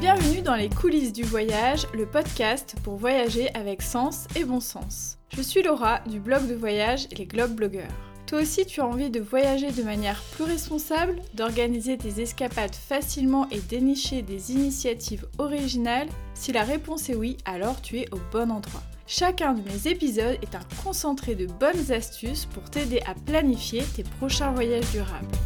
Bienvenue dans les coulisses du voyage, le podcast pour voyager avec sens et bon sens. Je suis Laura du blog de voyage Les Globe Blogueurs. Toi aussi tu as envie de voyager de manière plus responsable, d'organiser tes escapades facilement et dénicher des initiatives originales? Si la réponse est oui, alors tu es au bon endroit. Chacun de mes épisodes est un concentré de bonnes astuces pour t'aider à planifier tes prochains voyages durables.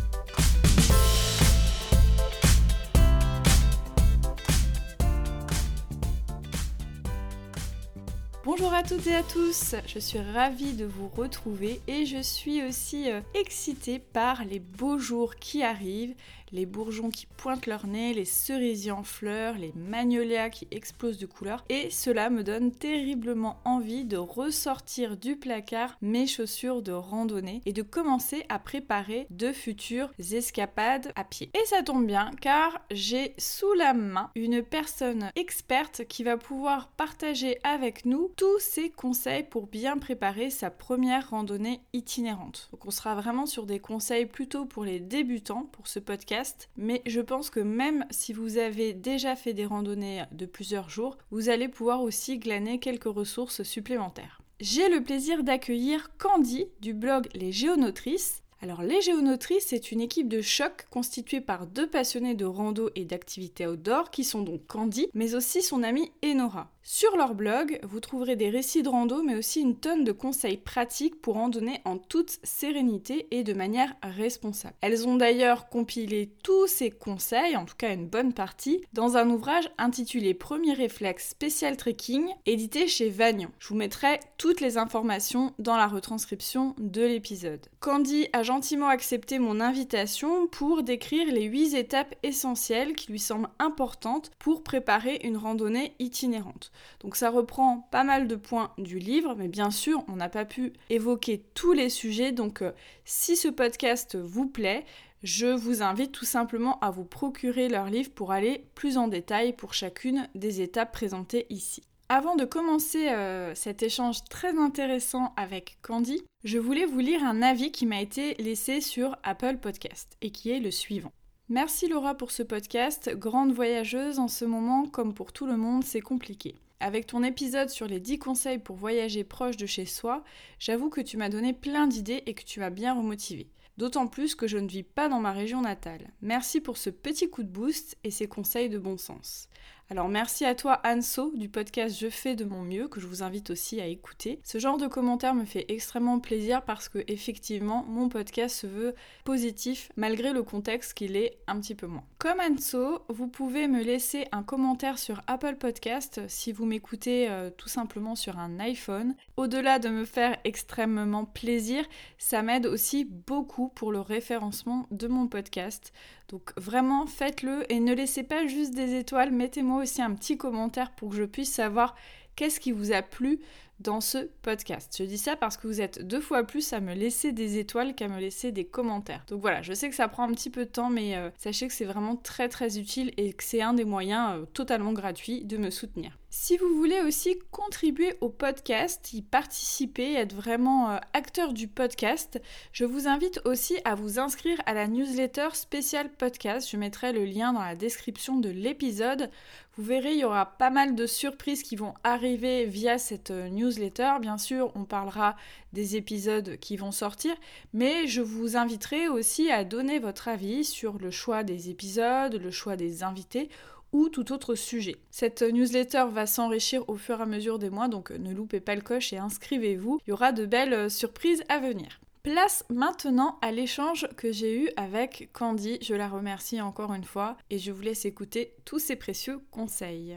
Bonjour à toutes et à tous, je suis ravie de vous retrouver et je suis aussi euh, excitée par les beaux jours qui arrivent, les bourgeons qui pointent leur nez, les cerisiers en fleurs, les magnolias qui explosent de couleurs. Et cela me donne terriblement envie de ressortir du placard mes chaussures de randonnée et de commencer à préparer de futures escapades à pied. Et ça tombe bien car j'ai sous la main une personne experte qui va pouvoir partager avec nous tous ses conseils pour bien préparer sa première randonnée itinérante. Donc on sera vraiment sur des conseils plutôt pour les débutants pour ce podcast mais je pense que même si vous avez déjà fait des randonnées de plusieurs jours, vous allez pouvoir aussi glaner quelques ressources supplémentaires. J'ai le plaisir d'accueillir Candy du blog Les Géonotrices. Alors les Géonotrices, c'est une équipe de choc constituée par deux passionnés de rando et d'activités outdoor qui sont donc Candy, mais aussi son amie Enora. Sur leur blog, vous trouverez des récits de rando, mais aussi une tonne de conseils pratiques pour randonner en toute sérénité et de manière responsable. Elles ont d'ailleurs compilé tous ces conseils, en tout cas une bonne partie, dans un ouvrage intitulé Premier réflexe spécial trekking, édité chez Vagnon. Je vous mettrai toutes les informations dans la retranscription de l'épisode. Candy a gentiment accepté mon invitation pour décrire les 8 étapes essentielles qui lui semblent importantes pour préparer une randonnée itinérante. Donc ça reprend pas mal de points du livre, mais bien sûr, on n'a pas pu évoquer tous les sujets. Donc euh, si ce podcast vous plaît, je vous invite tout simplement à vous procurer leur livre pour aller plus en détail pour chacune des étapes présentées ici. Avant de commencer euh, cet échange très intéressant avec Candy, je voulais vous lire un avis qui m'a été laissé sur Apple Podcast et qui est le suivant. Merci Laura pour ce podcast. Grande voyageuse, en ce moment, comme pour tout le monde, c'est compliqué. Avec ton épisode sur les 10 conseils pour voyager proche de chez soi, j'avoue que tu m'as donné plein d'idées et que tu m'as bien remotivé. D'autant plus que je ne vis pas dans ma région natale. Merci pour ce petit coup de boost et ces conseils de bon sens. Alors merci à toi Anso du podcast Je fais de mon mieux que je vous invite aussi à écouter. Ce genre de commentaire me fait extrêmement plaisir parce que effectivement mon podcast se veut positif malgré le contexte qu'il est un petit peu moins. Comme Anso, vous pouvez me laisser un commentaire sur Apple Podcast si vous m'écoutez euh, tout simplement sur un iPhone. Au-delà de me faire extrêmement plaisir, ça m'aide aussi beaucoup pour le référencement de mon podcast. Donc vraiment faites-le et ne laissez pas juste des étoiles, mettez-moi aussi un petit commentaire pour que je puisse savoir qu'est-ce qui vous a plu dans ce podcast. Je dis ça parce que vous êtes deux fois plus à me laisser des étoiles qu'à me laisser des commentaires. Donc voilà, je sais que ça prend un petit peu de temps, mais euh, sachez que c'est vraiment très très utile et que c'est un des moyens euh, totalement gratuits de me soutenir. Si vous voulez aussi contribuer au podcast, y participer, être vraiment euh, acteur du podcast, je vous invite aussi à vous inscrire à la newsletter spéciale podcast. Je mettrai le lien dans la description de l'épisode. Vous verrez, il y aura pas mal de surprises qui vont arriver via cette euh, newsletter. Bien sûr, on parlera des épisodes qui vont sortir, mais je vous inviterai aussi à donner votre avis sur le choix des épisodes, le choix des invités ou tout autre sujet. Cette newsletter va s'enrichir au fur et à mesure des mois, donc ne loupez pas le coche et inscrivez-vous. Il y aura de belles surprises à venir. Place maintenant à l'échange que j'ai eu avec Candy. Je la remercie encore une fois et je vous laisse écouter tous ces précieux conseils.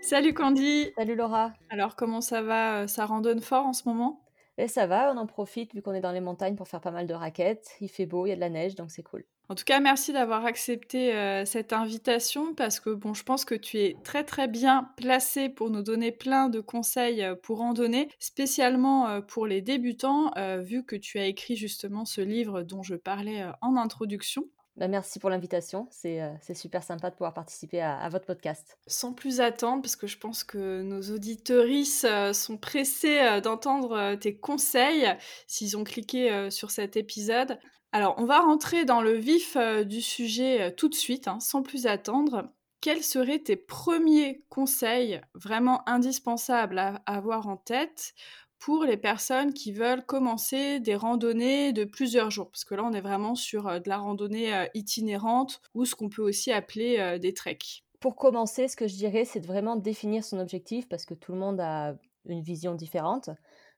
Salut Candy Salut Laura Alors comment ça va? Ça randonne fort en ce moment? Et ça va, on en profite vu qu'on est dans les montagnes pour faire pas mal de raquettes. Il fait beau, il y a de la neige, donc c'est cool. En tout cas, merci d'avoir accepté euh, cette invitation parce que bon, je pense que tu es très très bien placé pour nous donner plein de conseils euh, pour randonner, spécialement euh, pour les débutants, vu que tu as écrit justement ce livre dont je parlais en introduction. Bah, merci pour l'invitation. C'est euh, c'est super sympa de pouvoir participer à, votre podcast. Sans plus attendre, parce que je pense que nos auditeuristes euh, sont pressés euh, d'entendre euh, tes conseils s'ils ont cliqué sur cet épisode. Alors, on va rentrer dans le vif du sujet tout de suite, hein, sans plus attendre. Quels seraient tes premiers conseils vraiment indispensables à avoir en tête pour les personnes qui veulent commencer des randonnées de plusieurs jours Parce que là, on est vraiment sur euh, de la randonnée euh, itinérante ou ce qu'on peut aussi appeler euh, des treks. Pour commencer, ce que je dirais, c'est de vraiment définir son objectif parce que tout le monde a une vision différente.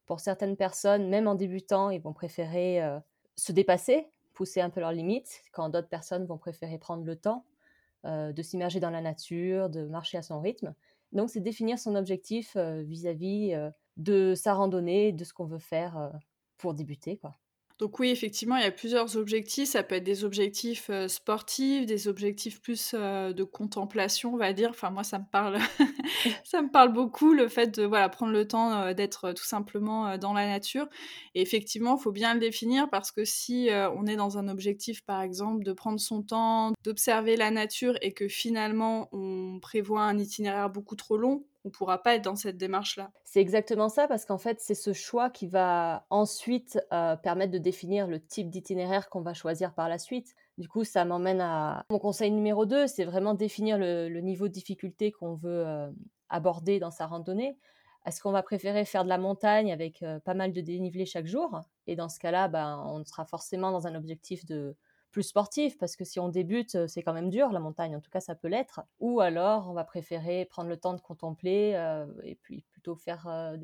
Pour certaines personnes, même en débutant, ils vont préférer se dépasser, pousser un peu leurs limites, quand d'autres personnes vont préférer prendre le temps de s'immerger dans la nature, de marcher à son rythme. Donc, c'est définir son objectif vis-à-vis de sa randonnée, de ce qu'on veut faire euh, pour débuter, quoi. Donc oui, effectivement, il y a plusieurs objectifs. Ça peut être des objectifs euh, sportifs, des objectifs plus euh, de contemplation, on va dire. Enfin, moi, ça me parle, ça me parle beaucoup le fait de voilà prendre le temps euh, d'être tout simplement dans la nature. Et effectivement, il faut bien le définir parce que si on est dans un objectif, par exemple, de prendre son temps, d'observer la nature et que finalement on prévoit un itinéraire beaucoup trop long, on pourra pas être dans cette démarche-là. C'est exactement ça, parce qu'en fait, c'est ce choix qui va ensuite euh, permettre de définir le type d'itinéraire qu'on va choisir par la suite. Du coup, ça m'emmène à mon conseil numéro 2, c'est vraiment définir le, niveau de difficulté qu'on veut euh, aborder dans sa randonnée. Est-ce qu'on va préférer faire de la montagne avec euh, pas mal de dénivelé chaque jour? Et dans ce cas-là, ben, on sera forcément dans un objectif de plus sportif, parce que si on débute, euh, c'est quand même dur, la montagne, en tout cas, ça peut l'être. Ou alors, on va préférer prendre le temps de contempler euh, et puis plutôt faire euh,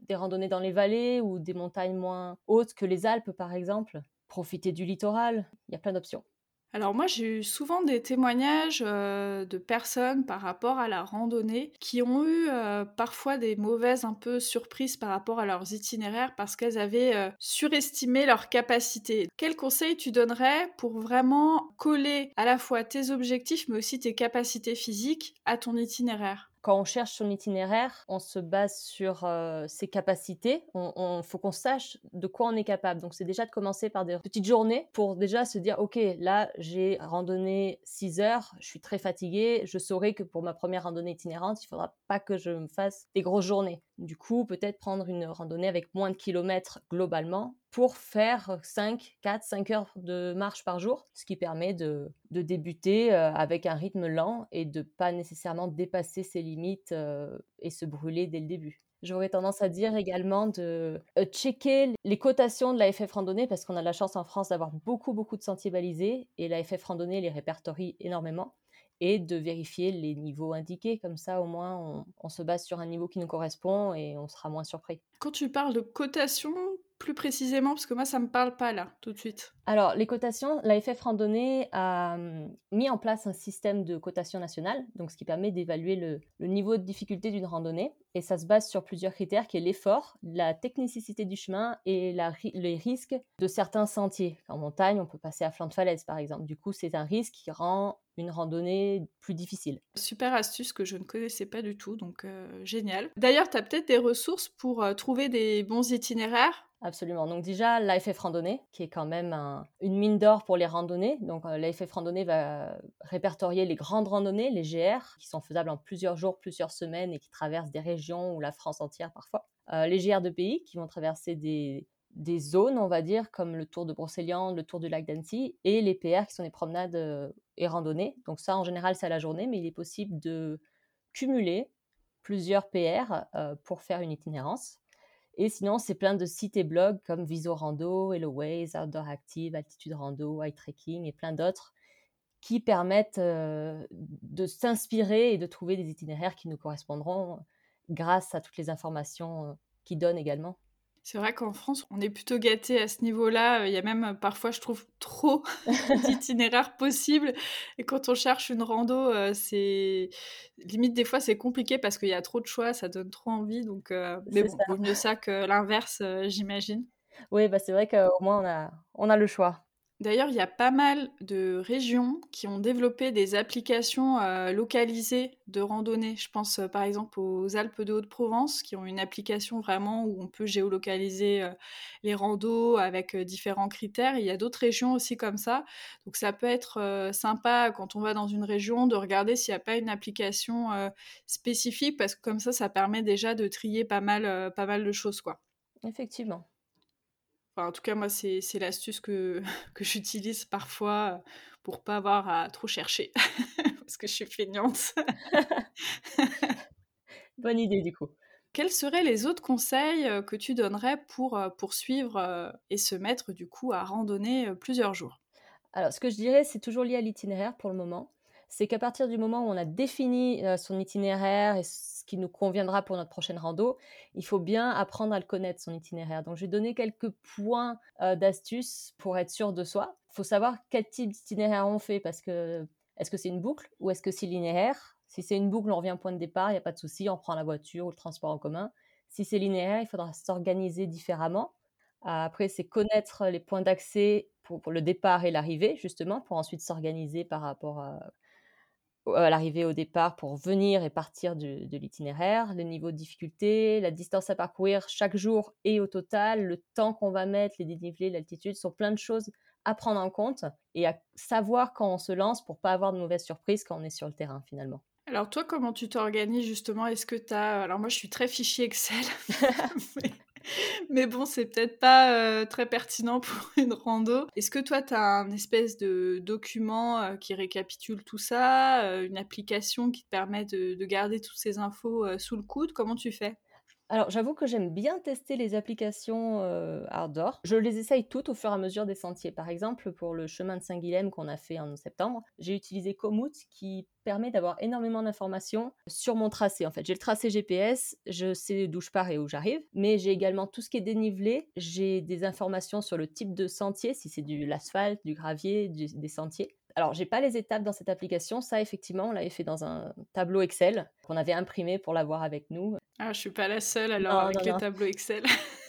des randonnées dans les vallées ou des montagnes moins hautes que les Alpes, par exemple. Profiter du littoral, il y a plein d'options. Alors moi j'ai eu souvent des témoignages euh, de personnes par rapport à la randonnée qui ont eu euh, parfois des mauvaises un peu surprises par rapport à leurs itinéraires parce qu'elles avaient euh, surestimé leurs capacités. Quel conseil tu donnerais pour vraiment coller à la fois tes objectifs mais aussi tes capacités physiques à ton itinéraire? Quand on cherche son itinéraire, on se base sur euh, ses capacités. On, faut qu'on sache de quoi on est capable. Donc, c'est déjà de commencer par des petites journées pour déjà se dire, OK, là, j'ai randonné 6 heures, je suis très fatiguée. Je saurai que pour ma première randonnée itinérante, il faudra pas que je me fasse des grosses journées. Du coup, peut-être prendre une randonnée avec moins de kilomètres globalement pour faire 5, 4, 5 heures de marche par jour, ce qui permet de, débuter euh, avec un rythme lent et de pas nécessairement dépasser ses limites euh, et se brûler dès le début. J'aurais tendance à dire également de euh, checker les cotations de la FF randonnée parce qu'on a la chance en France d'avoir beaucoup beaucoup de sentiers balisés et la FF randonnée les répertorie énormément et de vérifier les niveaux indiqués. Comme ça, au moins, on, on, se base sur un niveau qui nous correspond et on sera moins surpris. Quand tu parles de cotation, plus précisément Parce que moi, ça me parle pas là, tout de suite. Alors, les cotations, la FF Randonnée a hum, mis en place un système de cotation nationale, donc ce qui permet d'évaluer le, le, niveau de difficulté d'une randonnée. Et ça se base sur plusieurs critères, qui est l'effort, la technicité du chemin et la, les risques de certains sentiers. En montagne, on peut passer à flanc de falaise, par exemple. Du coup, c'est un risque qui rend une randonnée plus difficile. Super astuce que je ne connaissais pas du tout, donc euh, génial. D'ailleurs, tu as peut-être des ressources pour euh, trouver des bons itinéraires? Absolument. Donc déjà, l'AFF randonnée, qui est quand même un, une mine d'or pour les randonnées. Donc euh, l'AFF randonnée va répertorier les grandes randonnées, les GR, qui sont faisables en plusieurs jours, plusieurs semaines et qui traversent des régions ou la France entière parfois. Euh, les GR de pays, qui vont traverser des, des zones, on va dire, comme le Tour de Brocéliande, le Tour du lac d'Annecy, et les PR, qui sont des promenades et randonnées. Donc ça, en général, c'est à la journée, mais il est possible de cumuler plusieurs PR euh, pour faire une itinérance. Et sinon, c'est plein de sites et blogs comme Viso Rando, Hello Ways, Outdoor Active, Altitude Rando, High Trekking et plein d'autres qui permettent euh, de s'inspirer et de trouver des itinéraires qui nous correspondront grâce à toutes les informations euh, qu'ils donnent également. C'est vrai qu'en France, on est plutôt gâté à ce niveau-là. Il y a même parfois, je trouve, trop d'itinéraires possibles. Et quand on cherche une rando, euh, c'est limite des fois c'est compliqué parce qu'il y a trop de choix, ça donne trop envie. Donc, euh... mais bon, vaut mieux ça que l'inverse, euh, j'imagine. Oui, bah c'est vrai qu'au moins on a, on a le choix. D'ailleurs, il y a pas mal de régions qui ont développé des applications euh, localisées de randonnée. Je pense euh, par exemple aux Alpes de Haute-Provence qui ont une application vraiment où on peut géolocaliser euh, les randos avec différents critères. Il y a d'autres régions aussi comme ça. Donc ça peut être sympa quand on va dans une région de regarder s'il n'y a pas une application spécifique parce que comme ça, ça permet déjà de trier pas mal, pas mal de choses. quoi. Effectivement en tout cas, moi, c'est l'astuce que, que j'utilise parfois euh, pour pas avoir à trop chercher, parce que je suis feignante. Bonne idée, du coup. Quels seraient les autres conseils euh, que tu donnerais pour euh, poursuivre et se mettre, du coup, à randonner plusieurs jours? Alors, ce que je dirais, c'est toujours lié à l'itinéraire pour le moment c'est qu'à partir du moment où on a défini son itinéraire et qui nous conviendra pour notre prochaine rando, il faut bien apprendre à le connaître, son itinéraire. Donc, je vais donner quelques points d'astuces pour être sûr de soi. Il faut savoir quel type d'itinéraire on fait parce que est-ce que c'est une boucle ou est-ce que c'est linéaire? Si c'est une boucle, on revient au point de départ, il n'y a pas de souci, on prend la voiture ou le transport en commun. Si c'est linéaire, il faudra s'organiser différemment. Après, c'est connaître les points d'accès pour, pour, le départ et l'arrivée, justement, pour ensuite s'organiser par rapport à, à l'arrivée au départ pour venir et partir de l'itinéraire, le niveau de difficulté, la distance à parcourir chaque jour et au total, le temps qu'on va mettre, les dénivelés, l'altitude, sont plein de choses à prendre en compte et à savoir quand on se lance pour pas avoir de mauvaises surprises quand on est sur le terrain finalement. Alors toi, comment tu t'organises justement? Est-ce que tu as... Alors moi, je suis très fichier Excel. Mais bon, c'est peut-être pas euh, très pertinent pour une rando. Est-ce que toi, tu as un espèce de document euh, qui récapitule tout ça, euh, une application qui te permet de garder toutes ces infos sous le coude? Comment tu fais? Alors, j'avoue que j'aime bien tester les applications euh, outdoor. Je les essaye toutes au fur et à mesure des sentiers. Par exemple, pour le chemin de Saint-Guilhem qu'on a fait en septembre, j'ai utilisé Komoot qui permet d'avoir énormément d'informations sur mon tracé. En fait, j'ai le tracé GPS, je sais d'où je pars et où j'arrive, mais j'ai également tout ce qui est dénivelé. J'ai des informations sur le type de sentier, si c'est du l'asphalte, du gravier, des sentiers. Alors, j'ai pas les étapes dans cette application. Ça, effectivement, on l'avait fait dans un tableau Excel qu'on avait imprimé pour l'avoir avec nous. Ah, je suis pas la seule alors avec les tableaux Excel.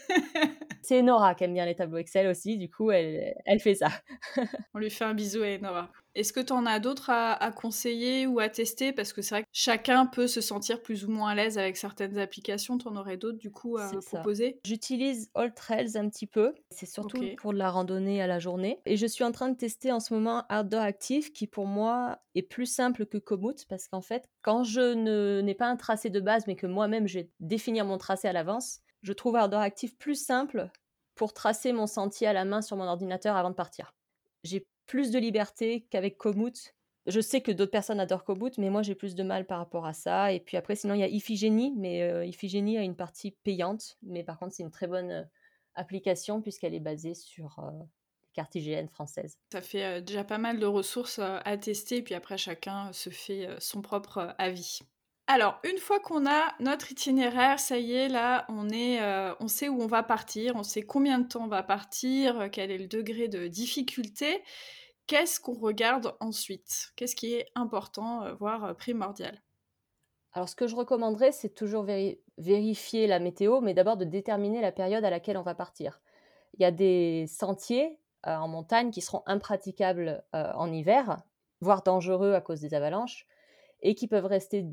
C'est Nora qui aime bien les tableaux Excel aussi, du coup, elle, elle fait ça. On lui fait un bisou à Nora. Est-ce que tu en as d'autres à, conseiller ou à tester? Parce que c'est vrai que chacun peut se sentir plus ou moins à l'aise avec certaines applications. Tu en aurais d'autres du coup à proposer? J'utilise All Trails un petit peu. C'est surtout pour de la randonnée à la journée. Et je suis en train de tester en ce moment Outdoor Active qui pour moi est plus simple que Komoot parce qu'en fait, quand je n'ai pas un tracé de base mais que moi-même je vais définir mon tracé à l'avance, je trouve Outdoor Active plus simple pour tracer mon sentier à la main sur mon ordinateur avant de partir. J'ai plus de liberté qu'avec Komoot. Je sais que d'autres personnes adorent Komoot, mais moi j'ai plus de mal par rapport à ça. Et puis après, sinon il y a Iphigénie, mais euh, Iphigénie a une partie payante, mais par contre c'est une très bonne euh, application puisqu'elle est basée sur euh, les cartes IGN françaises. Ça fait déjà pas mal de ressources à tester, puis après chacun se fait son propre avis. Alors, une fois qu'on a notre itinéraire, ça y est, là, on, est, euh, on sait où on va partir, on sait combien de temps on va partir, euh, quel est le degré de difficulté. Qu'est-ce qu'on regarde ensuite? Qu'est-ce qui est important, euh, voire primordial? Alors, ce que je recommanderais, c'est toujours vérifier la météo, mais d'abord de déterminer la période à laquelle on va partir. Il y a des sentiers en montagne qui seront impraticables en hiver, voire dangereux à cause des avalanches, et qui peuvent rester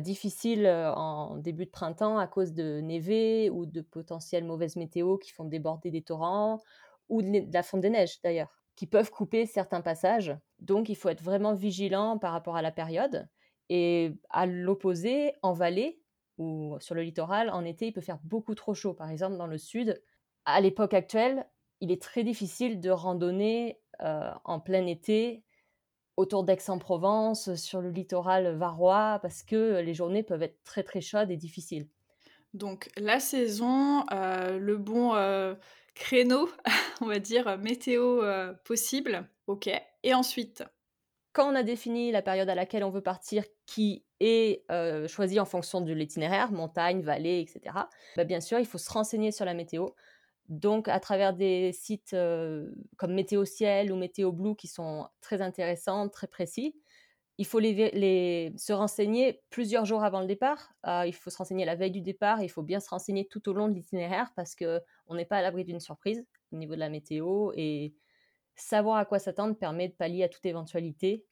difficile en début de printemps à cause de névé ou de potentielles mauvaises météo qui font déborder des torrents ou de la fonte des neiges d'ailleurs, qui peuvent couper certains passages. Donc il faut être vraiment vigilant par rapport à la période. Et à l'opposé, en vallée ou sur le littoral, en été, il peut faire beaucoup trop chaud. Par exemple, dans le sud, à l'époque actuelle, il est très difficile de randonner en plein été autour d'Aix-en-Provence, sur le littoral varois, parce que les journées peuvent être très très chaudes et difficiles. Donc la saison, euh, le bon euh, créneau, on va dire, météo euh, possible, ok. Et ensuite? Quand on a défini la période à laquelle on veut partir, qui est choisie en fonction de l'itinéraire, montagne, vallée, etc., bah, bien sûr, il faut se renseigner sur la météo. Donc, à travers des sites comme Météo Ciel ou Météo Blue qui sont très intéressants, très précis, il faut se renseigner plusieurs jours avant le départ. Ah, il faut se renseigner la veille du départ. Il faut bien se renseigner tout au long de l'itinéraire parce qu'on n'est pas à l'abri d'une surprise au niveau de la météo et savoir à quoi s'attendre permet de pallier à toute éventualité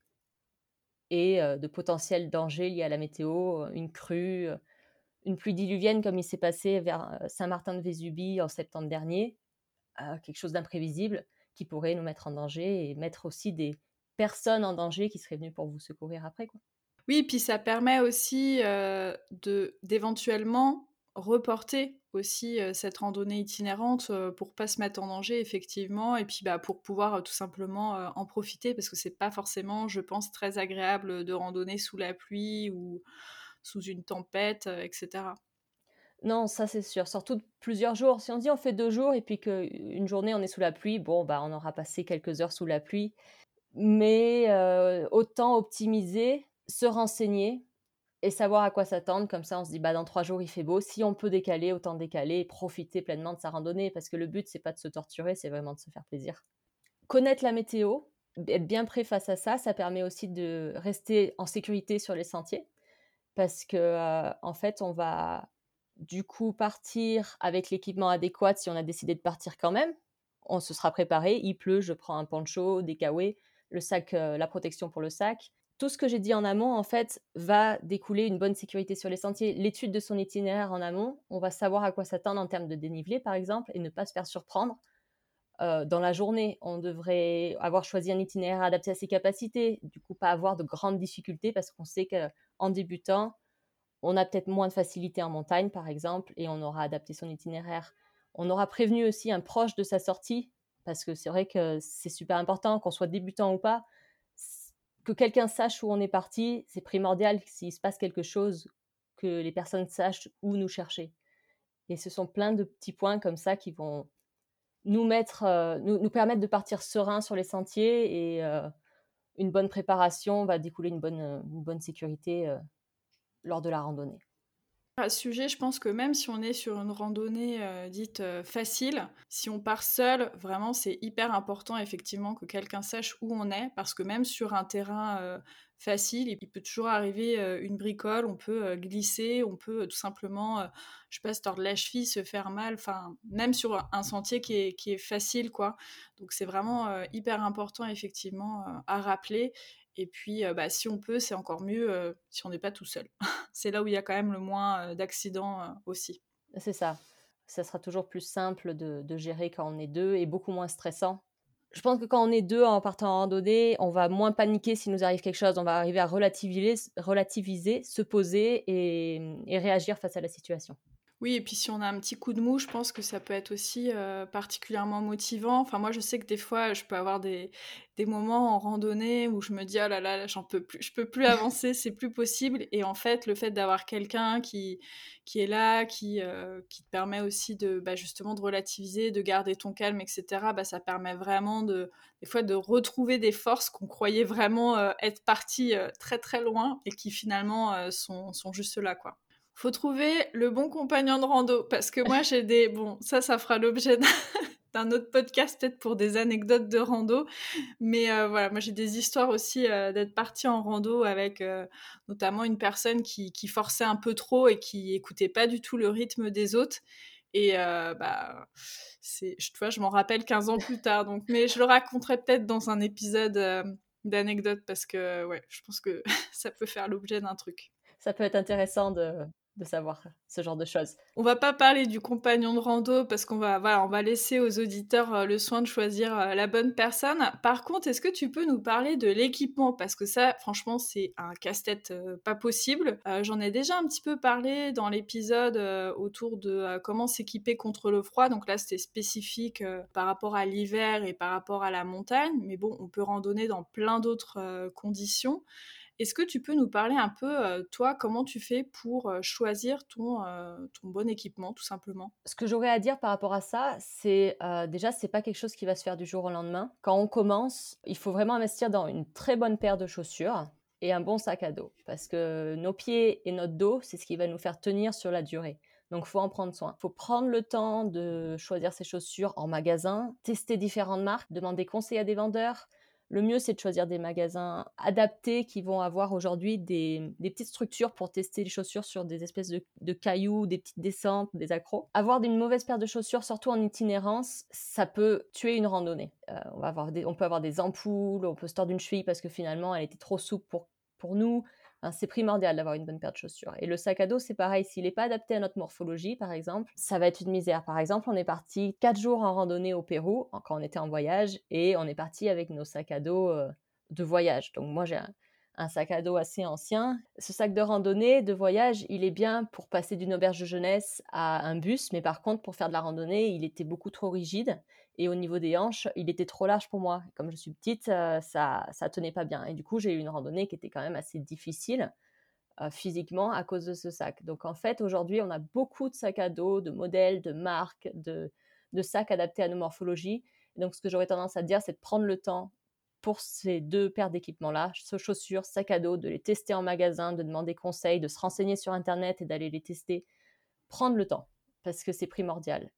et de potentiels dangers liés à la météo, une crue, une pluie diluvienne comme il s'est passé vers Saint-Martin-de-Vésubie en septembre dernier, quelque chose d'imprévisible qui pourrait nous mettre en danger et mettre aussi des personnes en danger qui seraient venues pour vous secourir après. Quoi. Oui, puis ça permet aussi de d'éventuellement reporter aussi cette randonnée itinérante pour pas se mettre en danger effectivement et puis bah, pour pouvoir tout simplement en profiter parce que c'est pas forcément je pense très agréable de randonner sous la pluie ou sous une tempête etc. Non, ça c'est sûr, surtout plusieurs jours. Si on dit on fait deux jours et puis qu'une journée on est sous la pluie, bon bah on aura passé quelques heures sous la pluie, mais autant optimiser, se renseigner et savoir à quoi s'attendre. Comme ça, on se dit, bah, dans trois jours, il fait beau. Si on peut décaler, autant décaler et profiter pleinement de sa randonnée. Parce que le but, c'est pas de se torturer, c'est vraiment de se faire plaisir. Connaître la météo, être bien prêt face à ça, ça permet aussi de rester en sécurité sur les sentiers. Parce que, en fait, on va du coup partir avec l'équipement adéquat si on a décidé de partir quand même. On se sera préparé. Il pleut, je prends un poncho, des kawaii, le sac, la protection pour le sac tout ce que j'ai dit en amont, en fait, va découler une bonne sécurité sur les sentiers. L'étude de son itinéraire en amont, on va savoir à quoi s'attendre en termes de dénivelé, par exemple, et ne pas se faire surprendre. Dans la journée, on devrait avoir choisi un itinéraire adapté à ses capacités, du coup pas avoir de grandes difficultés parce qu'on sait qu'en débutant, on a peut-être moins de facilité en montagne, par exemple, et on aura adapté son itinéraire. On aura prévenu aussi un proche de sa sortie, parce que c'est vrai que c'est super important, qu'on soit débutant ou pas, que quelqu'un sache où on est parti, c'est primordial s'il se passe quelque chose, que les personnes sachent où nous chercher. Et ce sont plein de petits points comme ça qui vont nous mettre, euh, nous, permettre de partir serein sur les sentiers et euh, une bonne préparation va découler une bonne, une bonne sécurité euh, lors de la randonnée. À ce sujet, je pense que même si on est sur une randonnée euh, dite euh, facile, si on part seul, vraiment c'est hyper important effectivement que quelqu'un sache où on est, parce que même sur un terrain euh, facile, il peut toujours arriver une bricole, on peut glisser, on peut tout simplement, je sais pas, se tordre la cheville, se faire mal, enfin même sur un sentier qui est, qui est facile quoi. Donc c'est vraiment hyper important effectivement à rappeler. Et puis, bah, si on peut, c'est encore mieux si on n'est pas tout seul. c'est là où il y a quand même le moins d'accidents aussi. C'est ça. Ça sera toujours plus simple de, gérer quand on est deux et beaucoup moins stressant. Je pense que quand on est deux en partant en randonnée, on va moins paniquer s'il nous arrive quelque chose. On va arriver à relativiser, relativiser se poser et réagir face à la situation. Oui, et puis si on a un petit coup de mou, je pense que ça peut être aussi euh, particulièrement motivant. Enfin, moi, je sais que des fois, je peux avoir des, des moments en randonnée où je me dis, oh là là, j'en peux plus, je peux plus avancer, c'est plus possible. Et en fait, le fait d'avoir quelqu'un qui, qui est là, qui, euh, qui te permet aussi de, bah, justement, de relativiser, de garder ton calme, etc., bah, ça permet vraiment de, des fois, de retrouver des forces qu'on croyait vraiment euh, être parties très très loin et qui finalement sont, sont juste là, quoi faut trouver le bon compagnon de rando. Parce que moi j'ai des bon ça ça fera l'objet d'un autre podcast peut-être pour des anecdotes de rando. Mais euh, voilà moi j'ai des histoires aussi euh, d'être partie en rando avec euh, notamment une personne qui, forçait un peu trop et qui écoutait pas du tout le rythme des autres. Et bah c'est tu vois je m'en rappelle 15 ans plus tard. Donc mais je le raconterai peut-être dans un épisode d'anecdotes parce que ouais je pense que ça peut faire l'objet d'un truc. Ça peut être intéressant de, de savoir ce genre de choses. On va pas parler du compagnon de rando parce qu'on va, voilà, on va laisser aux auditeurs euh, le soin de choisir euh, la bonne personne. Par contre, est-ce que tu peux nous parler de l'équipement? Parce que ça, franchement, c'est un casse-tête euh, pas possible. J'en ai déjà un petit peu parlé dans l'épisode autour de comment s'équiper contre le froid. Donc là, c'était spécifique par rapport à l'hiver et par rapport à la montagne. Mais bon, on peut randonner dans plein d'autres conditions. Est-ce que tu peux nous parler un peu, euh, toi, comment tu fais pour euh, choisir ton, euh, ton bon équipement, tout simplement? Ce que j'aurais à dire par rapport à ça, c'est déjà, c'est pas quelque chose qui va se faire du jour au lendemain. Quand on commence, il faut vraiment investir dans une très bonne paire de chaussures et un bon sac à dos, parce que nos pieds et notre dos, c'est ce qui va nous faire tenir sur la durée. Donc, faut en prendre soin. Faut prendre le temps de choisir ses chaussures en magasin, tester différentes marques, demander conseil à des vendeurs, le mieux, c'est de choisir des magasins adaptés qui vont avoir aujourd'hui des, petites structures pour tester les chaussures sur des espèces de, cailloux, des petites descentes, des accros. Avoir une mauvaise paire de chaussures, surtout en itinérance, ça peut tuer une randonnée. Euh, on, va avoir on peut avoir des ampoules, on peut se tordre une cheville parce que finalement, elle était trop souple pour, pour nous. C'est primordial d'avoir une bonne paire de chaussures. Et le sac à dos, c'est pareil. S'il n'est pas adapté à notre morphologie, par exemple, ça va être une misère. Par exemple, on est parti quatre jours en randonnée au Pérou quand on était en voyage et on est parti avec nos sacs à dos euh, de voyage. Donc moi, j'ai un, sac à dos assez ancien. Ce sac de randonnée, de voyage, il est bien pour passer d'une auberge de jeunesse à un bus, mais par contre, pour faire de la randonnée, il était beaucoup trop rigide et au niveau des hanches, il était trop large pour moi. Comme je suis petite, euh, ça ça tenait pas bien. Et du coup, j'ai eu une randonnée qui était quand même assez difficile euh, physiquement à cause de ce sac. Donc en fait, aujourd'hui, on a beaucoup de sacs à dos, de modèles, de marques, de, sacs adaptés à nos morphologies. donc ce que j'aurais tendance à dire, c'est de prendre le temps pour ces deux paires d'équipements-là, chaussures, sacs à dos, de les tester en magasin, de demander conseil, de se renseigner sur Internet et d'aller les tester. Prendre le temps, parce que c'est primordial.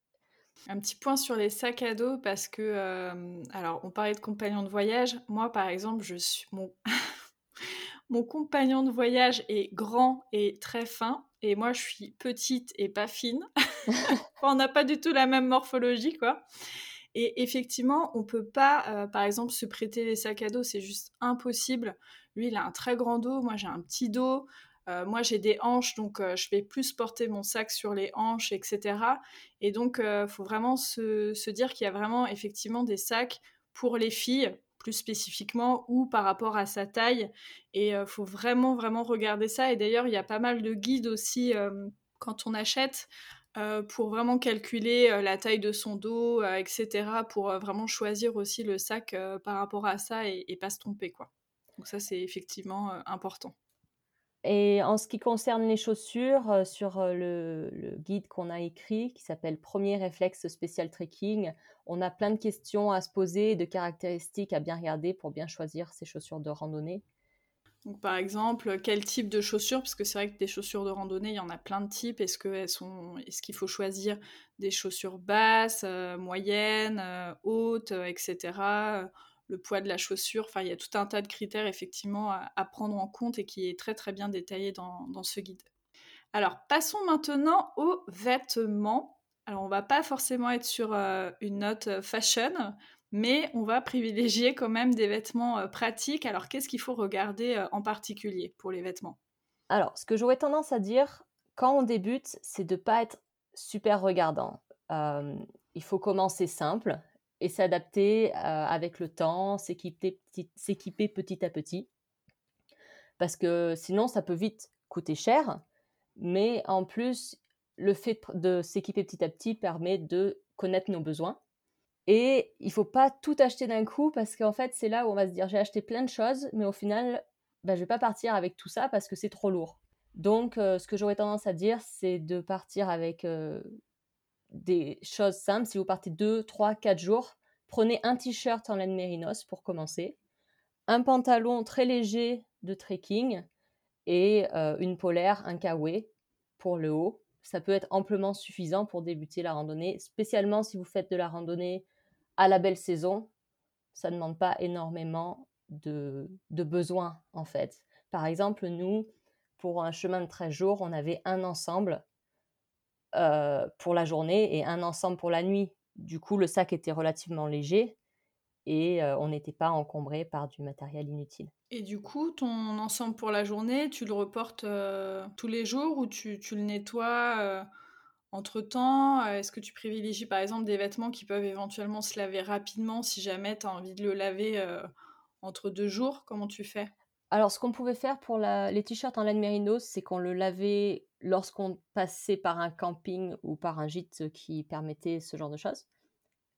Un petit point sur les sacs à dos parce que, euh, alors, on parlait de compagnons de voyage. Moi, par exemple, je suis mon mon compagnon de voyage est grand et très fin, et moi, je suis petite et pas fine. on n'a pas du tout la même morphologie, quoi. Et effectivement, on peut pas, euh, par exemple, se prêter les sacs à dos, c'est juste impossible. Lui, il a un très grand dos, moi j'ai un petit dos. Euh, moi, j'ai des hanches, donc euh, je vais plus porter mon sac sur les hanches, etc. Et donc, il euh, faut vraiment se, dire qu'il y a vraiment effectivement des sacs pour les filles, plus spécifiquement, ou par rapport à sa taille. Et il faut vraiment, vraiment regarder ça. Et d'ailleurs, il y a pas mal de guides aussi quand on achète. pour vraiment calculer la taille de son dos, etc., pour vraiment choisir aussi le sac par rapport à ça et, pas se tromper. Quoi. Donc ça, c'est effectivement important. Et en ce qui concerne les chaussures, euh, sur euh, le, guide qu'on a écrit, qui s'appelle Premier réflexe spécial trekking, on a plein de questions à se poser, de caractéristiques à bien regarder pour bien choisir ses chaussures de randonnée. Par exemple, quel type de chaussures Parce que c'est vrai que des chaussures de randonnée, il y en a plein de types. Est-ce que sont... qu'il faut choisir des chaussures basses, euh, moyennes, hautes, etc le poids de la chaussure. Enfin, il y a tout un tas de critères effectivement à, prendre en compte et qui est très très bien détaillé dans, ce guide. Alors, passons maintenant aux vêtements. Alors, on va pas forcément être sur euh, une note euh, fashion, mais on va privilégier quand même des vêtements euh, pratiques. Alors, qu'est-ce qu'il faut regarder en particulier pour les vêtements? Alors, ce que j'aurais tendance à dire quand on débute, c'est de pas être super regardant. il faut commencer simple, et s'adapter avec le temps, s'équiper petit, petit à petit. Parce que sinon, ça peut vite coûter cher, mais en plus, le fait de s'équiper petit à petit permet de connaître nos besoins. Et il faut pas tout acheter d'un coup parce qu'en fait, c'est là où on va se dire j'ai acheté plein de choses, mais au final, ben, je vais pas partir avec tout ça parce que c'est trop lourd. Donc, ce que j'aurais tendance à dire, c'est de partir avec des choses simples. Si vous partez 2, 3, 4 jours, prenez un t-shirt en laine mérinos pour commencer, un pantalon très léger de trekking et euh, une polaire, un kawé pour le haut. Ça peut être amplement suffisant pour débuter la randonnée, spécialement si vous faites de la randonnée à la belle saison. Ça ne demande pas énormément de, besoins en fait. Par exemple, nous, pour un chemin de 13 jours, on avait un ensemble euh, pour la journée et un ensemble pour la nuit. Du coup, le sac était relativement léger et euh, on n'était pas encombré par du matériel inutile. Et du coup, ton ensemble pour la journée, tu le reportes euh, tous les jours ou tu, le nettoies euh, entre temps Est-ce que tu privilégies par exemple des vêtements qui peuvent éventuellement se laver rapidement si jamais tu as envie de le laver entre deux jours? Comment tu fais? Alors, ce qu'on pouvait faire pour les t-shirts en laine mérinos, c'est qu'on le lavait lorsqu'on passait par un camping ou par un gîte qui permettait ce genre de choses.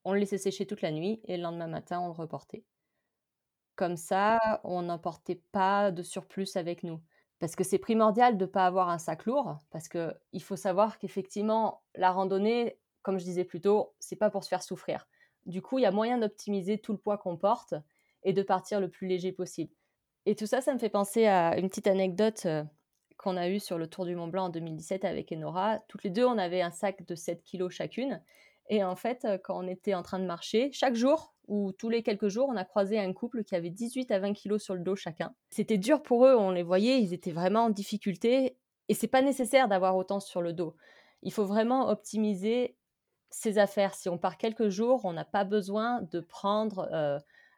On le laissait sécher toute la nuit et le lendemain matin, on le reportait. Comme ça, on n'emportait pas de surplus avec nous. Parce que c'est primordial de ne pas avoir un sac lourd, parce qu'il faut savoir qu'effectivement, la randonnée, comme je disais plus tôt, c'est pas pour se faire souffrir. Du coup, il y a moyen d'optimiser tout le poids qu'on porte et de partir le plus léger possible. Et tout ça, ça me fait penser à une petite anecdote euh, qu'on a eue sur le Tour du Mont Blanc en 2017 avec Enora. Toutes les deux, on avait un sac de 7 kilos chacune. Et en fait, quand on était en train de marcher, chaque jour ou tous les quelques jours, on a croisé un couple qui avait 18 à 20 kilos sur le dos chacun. C'était dur pour eux, on les voyait, ils étaient vraiment en difficulté. Et c'est pas nécessaire d'avoir autant sur le dos. Il faut vraiment optimiser ses affaires. Si on part quelques jours, on n'a pas besoin de prendre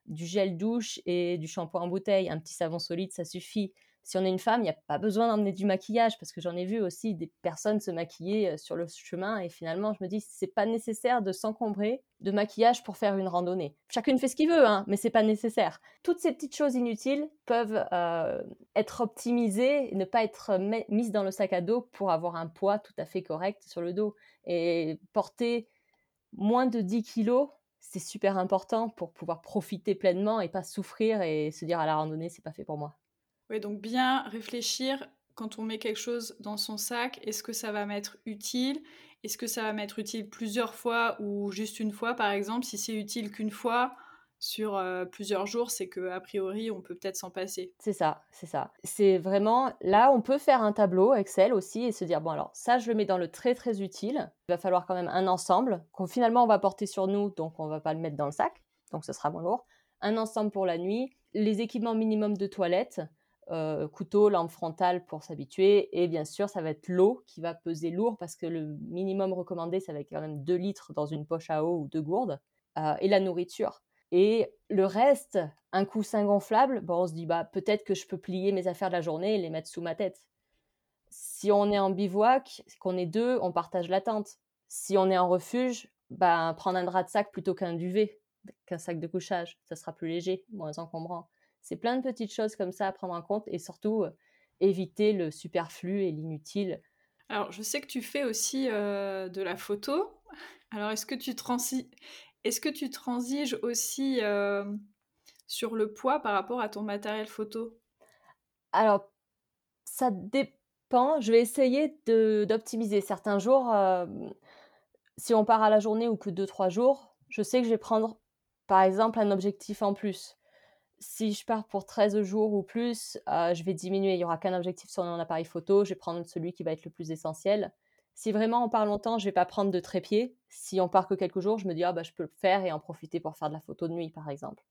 du gel douche et du shampoing en bouteille. Un petit savon solide, ça suffit si on est une femme, il n'y a pas besoin d'emmener du maquillage parce que j'en ai vu aussi des personnes se maquiller euh, sur le chemin et finalement je me dis c'est pas nécessaire de s'encombrer de maquillage pour faire une randonnée. Chacune fait ce qu'il veut, hein, mais c'est pas nécessaire. Toutes ces petites choses inutiles peuvent euh, être optimisées et ne pas être mises dans le sac à dos pour avoir un poids tout à fait correct sur le dos et porter moins de 10 kilos c'est super important pour pouvoir profiter pleinement et pas souffrir et se dire à la randonnée c'est pas fait pour moi. Oui, donc bien réfléchir quand on met quelque chose dans son sac, est-ce que ça va m'être utile? Est-ce que ça va m'être utile plusieurs fois ou juste une fois, par exemple? Si c'est utile qu'une fois sur plusieurs jours, c'est que a priori, on peut peut-être s'en passer. C'est ça, c'est ça. C'est vraiment là, on peut faire un tableau Excel aussi et se dire bon alors ça, je le mets dans le très très utile. Il va falloir quand même un ensemble qu'on finalement on va porter sur nous, donc on va pas le mettre dans le sac, donc ce sera moins lourd. Un ensemble pour la nuit, les équipements minimum de toilette couteau, lampe frontale pour s'habituer. Et bien sûr, ça va être l'eau qui va peser lourd parce que le minimum recommandé, ça va être quand même 2 litres dans une poche à eau ou deux gourdes. Euh, et la nourriture. Et le reste, un coussin gonflable, bon, on se dit bah, peut-être que je peux plier mes affaires de la journée et les mettre sous ma tête. Si on est en bivouac, qu'on est deux, on partage la tente. Si on est en refuge, bah, prendre un drap de sac plutôt qu'un duvet, qu'un sac de couchage, ça sera plus léger, moins encombrant. C'est plein de petites choses comme ça à prendre en compte et surtout euh, éviter le superflu et l'inutile. Alors, je sais que tu fais aussi euh, de la photo. Alors, est-ce que tu, est-ce que tu transiges aussi euh, sur le poids par rapport à ton matériel photo? Alors, ça dépend. Je vais essayer d'optimiser. Certains jours, si on part à la journée ou que 2-3 jours, je sais que je vais prendre, par exemple, un objectif en plus si je pars pour 13 jours ou plus, euh, je vais diminuer. Il n'y aura qu'un objectif sur mon appareil photo. Je vais prendre celui qui va être le plus essentiel. Si vraiment on part longtemps, je vais pas prendre de trépied. Si on part que quelques jours, je me dis ah bah je peux le faire et en profiter pour faire de la photo de nuit par exemple.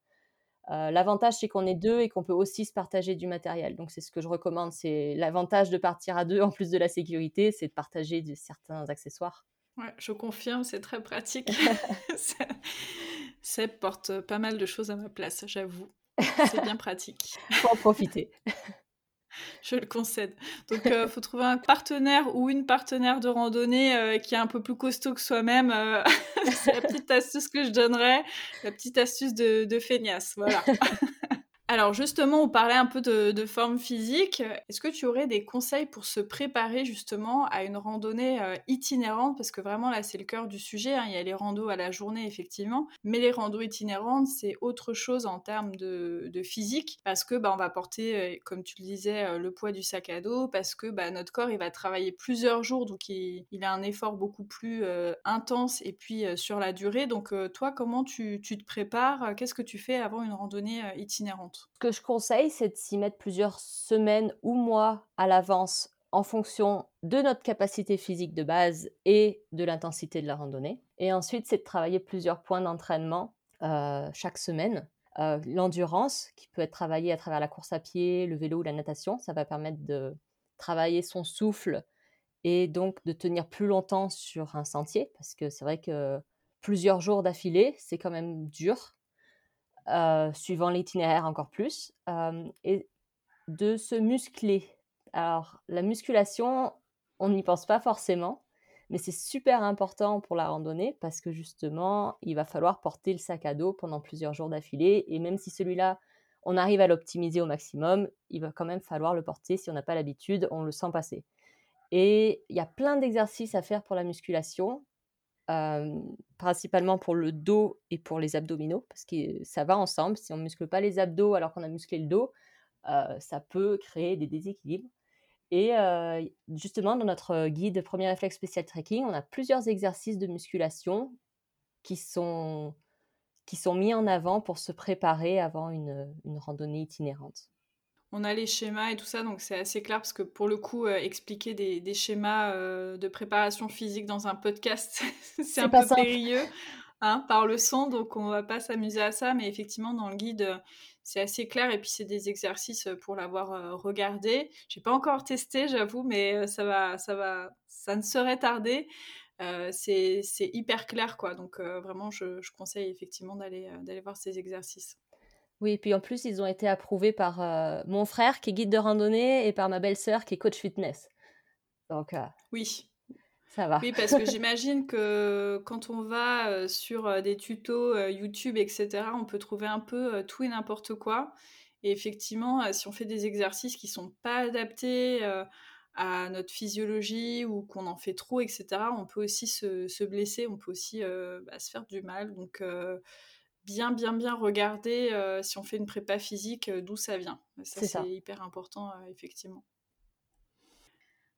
Euh, l'avantage c'est qu'on est deux et qu'on peut aussi se partager du matériel. Donc c'est ce que je recommande. C'est l'avantage de partir à deux en plus de la sécurité, c'est de partager de certains accessoires. Ouais, je confirme, c'est très pratique. ça porte pas mal de choses à ma place, j'avoue. C'est bien pratique. Faut en profiter. Je le concède. Donc, euh, faut trouver un partenaire ou une partenaire de randonnée euh, qui est un peu plus costaud que soi-même. Euh, c'est la petite astuce que je donnerais, la petite astuce de, de feignasse. Voilà. Alors justement, on parlait un peu de, forme physique. Est-ce que tu aurais des conseils pour se préparer justement à une randonnée euh, itinérante? Parce que vraiment là, c'est le cœur du sujet. Hein. Il y a les randos à la journée, effectivement. Mais les randos itinérantes, c'est autre chose en termes de, physique. Parce que bah, on va porter, euh, comme tu le disais, euh, le poids du sac à dos. Parce que bah, notre corps, il va travailler plusieurs jours. Donc il, a un effort beaucoup plus intense et puis sur la durée. Donc toi, comment tu te prépares? Qu'est-ce que tu fais avant une randonnée itinérante? Ce que je conseille, c'est de s'y mettre plusieurs semaines ou mois à l'avance en fonction de notre capacité physique de base et de l'intensité de la randonnée. Et ensuite, c'est de travailler plusieurs points d'entraînement euh, chaque semaine. Euh, l'endurance, qui peut être travaillée à travers la course à pied, le vélo ou la natation, ça va permettre de travailler son souffle et donc de tenir plus longtemps sur un sentier, parce que c'est vrai que plusieurs jours d'affilée, c'est quand même dur. Euh, suivant l'itinéraire encore plus, euh, et de se muscler. Alors, la musculation, on n'y pense pas forcément, mais c'est super important pour la randonnée parce que justement, il va falloir porter le sac à dos pendant plusieurs jours d'affilée, et même si celui-là, on arrive à l'optimiser au maximum, il va quand même falloir le porter si on n'a pas l'habitude, on le sent passer. Et il y a plein d'exercices à faire pour la musculation principalement pour le dos et pour les abdominaux, parce que ça va ensemble. Si on ne muscle pas les abdos alors qu'on a musclé le dos, ça peut créer des déséquilibres. Et justement, dans notre guide Premier réflexe spécial trekking, on a plusieurs exercices de musculation qui sont, qui sont mis en avant pour se préparer avant une, une randonnée itinérante. On a les schémas et tout ça, donc c'est assez clair parce que pour le coup, euh, expliquer des, schémas euh, de préparation physique dans un podcast, c'est un peu périlleux hein, par le son, donc on va pas s'amuser à ça, mais effectivement, dans le guide, c'est assez clair et puis c'est des exercices pour l'avoir regardé. J'ai pas encore testé, j'avoue, mais ça va, ça va, ça ne serait tardé. c'est hyper clair, quoi. Donc vraiment, je, je, conseille effectivement d'aller d'aller voir ces exercices. Oui, et puis en plus, ils ont été approuvés par euh, mon frère qui est guide de randonnée et par ma belle-sœur qui est coach fitness. Donc, euh, oui. Ça va. Oui, parce que j'imagine que quand on va euh, sur des tutos YouTube, etc., on peut trouver un peu tout et n'importe quoi. Et effectivement, si on fait des exercices qui sont pas adaptés à notre physiologie ou qu'on en fait trop, etc., on peut aussi se, blesser, on peut aussi bah, se faire du mal. Donc, bien, bien, bien regarder euh, si on fait une prépa physique, euh, d'où ça vient. Ça, c'est hyper important, euh, effectivement.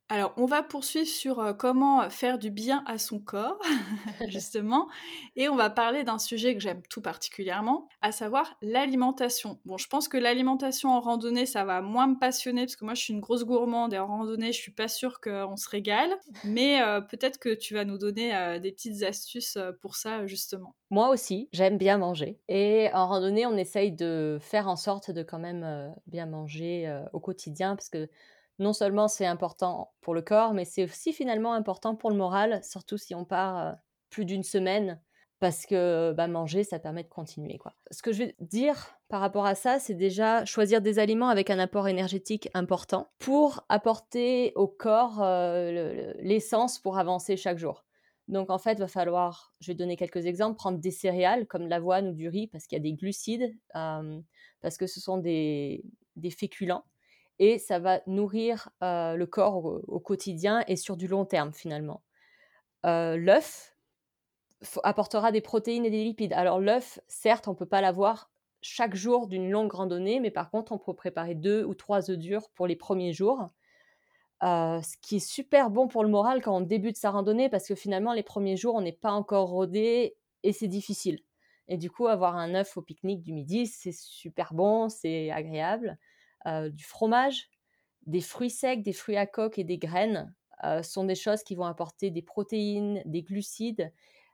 Alors, on va poursuivre sur euh, comment faire du bien à son corps, justement, et on va parler d'un sujet que j'aime tout particulièrement, à savoir l'alimentation. Bon, je pense que l'alimentation en randonnée, ça va moins me passionner, parce que moi, je suis une grosse gourmande, et en randonnée, je suis pas sûre qu'on se régale, mais euh, peut-être que tu vas nous donner euh, des petites astuces pour ça, justement. Moi aussi, j'aime bien manger, et en randonnée, on essaye de faire en sorte de quand même bien manger au quotidien, parce que non seulement c'est important pour le corps, mais c'est aussi finalement important pour le moral, surtout si on part plus d'une semaine, parce que bah, manger, ça permet de continuer. Quoi. Ce que je veux dire par rapport à ça, c'est déjà choisir des aliments avec un apport énergétique important pour apporter au corps l'essence pour avancer chaque jour. Donc en fait, il va falloir, je vais donner quelques exemples, prendre des céréales comme l'avoine ou du riz parce qu'il y a des glucides, parce que ce sont des féculents et ça va nourrir le corps au, quotidien et sur du long terme finalement. l'œuf apportera des protéines et des lipides. Alors l'œuf, certes, on ne peut pas l'avoir chaque jour d'une longue randonnée, mais par contre, on peut préparer deux ou trois œufs durs pour les premiers jours. ce qui est super bon pour le moral quand on débute sa randonnée, parce que finalement, les premiers jours, on n'est pas encore rodé et c'est difficile. Et du coup, avoir un œuf au pique-nique du midi, c'est super bon, c'est agréable. Euh, du fromage, des fruits secs, des fruits à coque et des graines euh, sont des choses qui vont apporter des protéines, des glucides,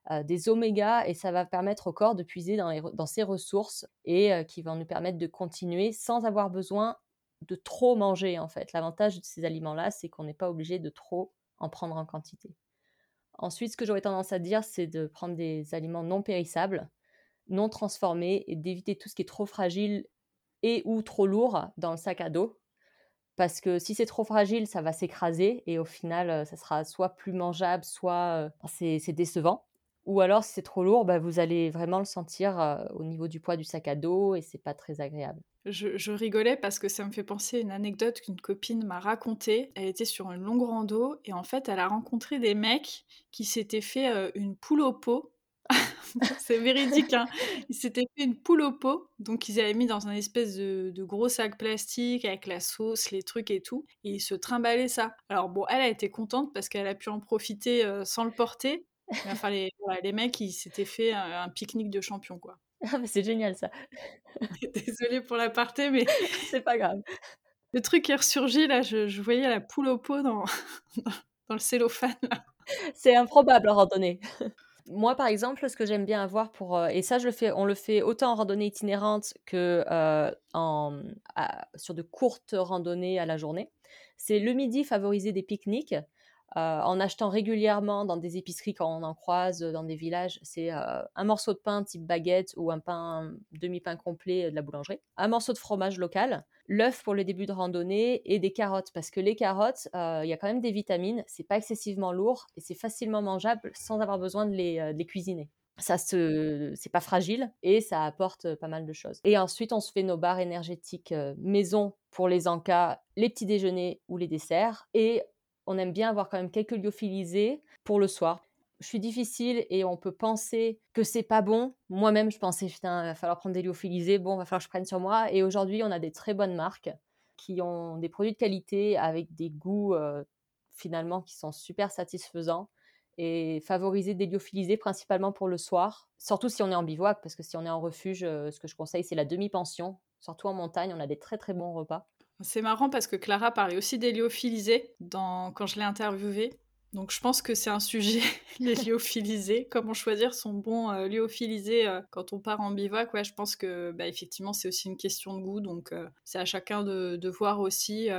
euh, des omégas et ça va permettre au corps de puiser dans, ses ressources et qui vont nous permettre de continuer sans avoir besoin de trop manger en fait. L'avantage de ces aliments-là, c'est qu'on n'est pas obligé de trop en prendre en quantité. Ensuite, ce que j'aurais tendance à dire, c'est de prendre des aliments non périssables, non transformés et d'éviter tout ce qui est trop fragile et ou trop lourd dans le sac à dos. Parce que si c'est trop fragile, ça va s'écraser et au final, euh, ça sera soit plus mangeable, soit euh, c'est décevant. Ou alors, si c'est trop lourd, bah, vous allez vraiment le sentir euh, au niveau du poids du sac à dos et c'est pas très agréable. Je, rigolais parce que ça me fait penser à une anecdote qu'une copine m'a racontée. Elle était sur une longue rando et en fait, elle a rencontré des mecs qui s'étaient fait une poule au pot c'est véridique. Hein. Ils s'étaient fait une poule au pot, donc ils avaient mis dans un espèce de, gros sac plastique avec la sauce, les trucs et tout, et ils se trimballaient ça. Alors bon, elle a été contente parce qu'elle a pu en profiter euh, sans le porter. Mais enfin, les, les mecs, ils s'étaient fait un, pique-nique de champion, quoi. Ah, mais c'est génial ça. Désolée pour l'aparté, mais c'est pas grave. Le truc est ressurgi là, je, voyais la poule au pot dans, dans le cellophane. C'est improbable en randonnée. Moi, par exemple, ce que j'aime bien avoir pour euh, et ça, on le fait autant en randonnée itinérante que euh, en, sur de courtes randonnées à la journée. C'est le midi favoriser des pique-niques euh, en achetant régulièrement dans des épiceries quand on en croise dans des villages. C'est un morceau de pain type baguette ou un pain demi-pain complet de la boulangerie, un morceau de fromage local, l'œuf pour le début de randonnée et des carottes parce que les carottes, euh, il y a quand même des vitamines, c'est pas excessivement lourd et c'est facilement mangeable sans avoir besoin de les, euh, cuisiner. Ça c'est pas fragile et ça apporte pas mal de choses. Et ensuite, on se fait nos barres énergétiques euh, maison pour les encas, les petits déjeuners ou les desserts. Et on aime bien avoir quand même quelques lyophilisés pour le soir je suis difficile et on peut penser que c'est pas bon. Moi-même, je pensais, putain, va falloir prendre des lyophilisés, bon, va falloir que je prenne sur moi. Et aujourd'hui, on a des très bonnes marques qui ont des produits de qualité avec des goûts euh, finalement qui sont super satisfaisants et favoriser des lyophilisés principalement pour le soir, surtout si on est en bivouac, parce que si on est en refuge, euh, ce que je conseille, c'est la demi-pension. Surtout en montagne, on a des très très bons repas. C'est marrant parce que Clara parlait aussi des lyophilisés dans... quand je l'ai interviewée. Donc je pense que c'est un sujet, les lyophilisés. Comment choisir son bon euh, lyophilisé euh, quand on part en bivouac? Je pense que bah, effectivement c'est aussi une question de goût. Donc euh, c'est à chacun de, voir aussi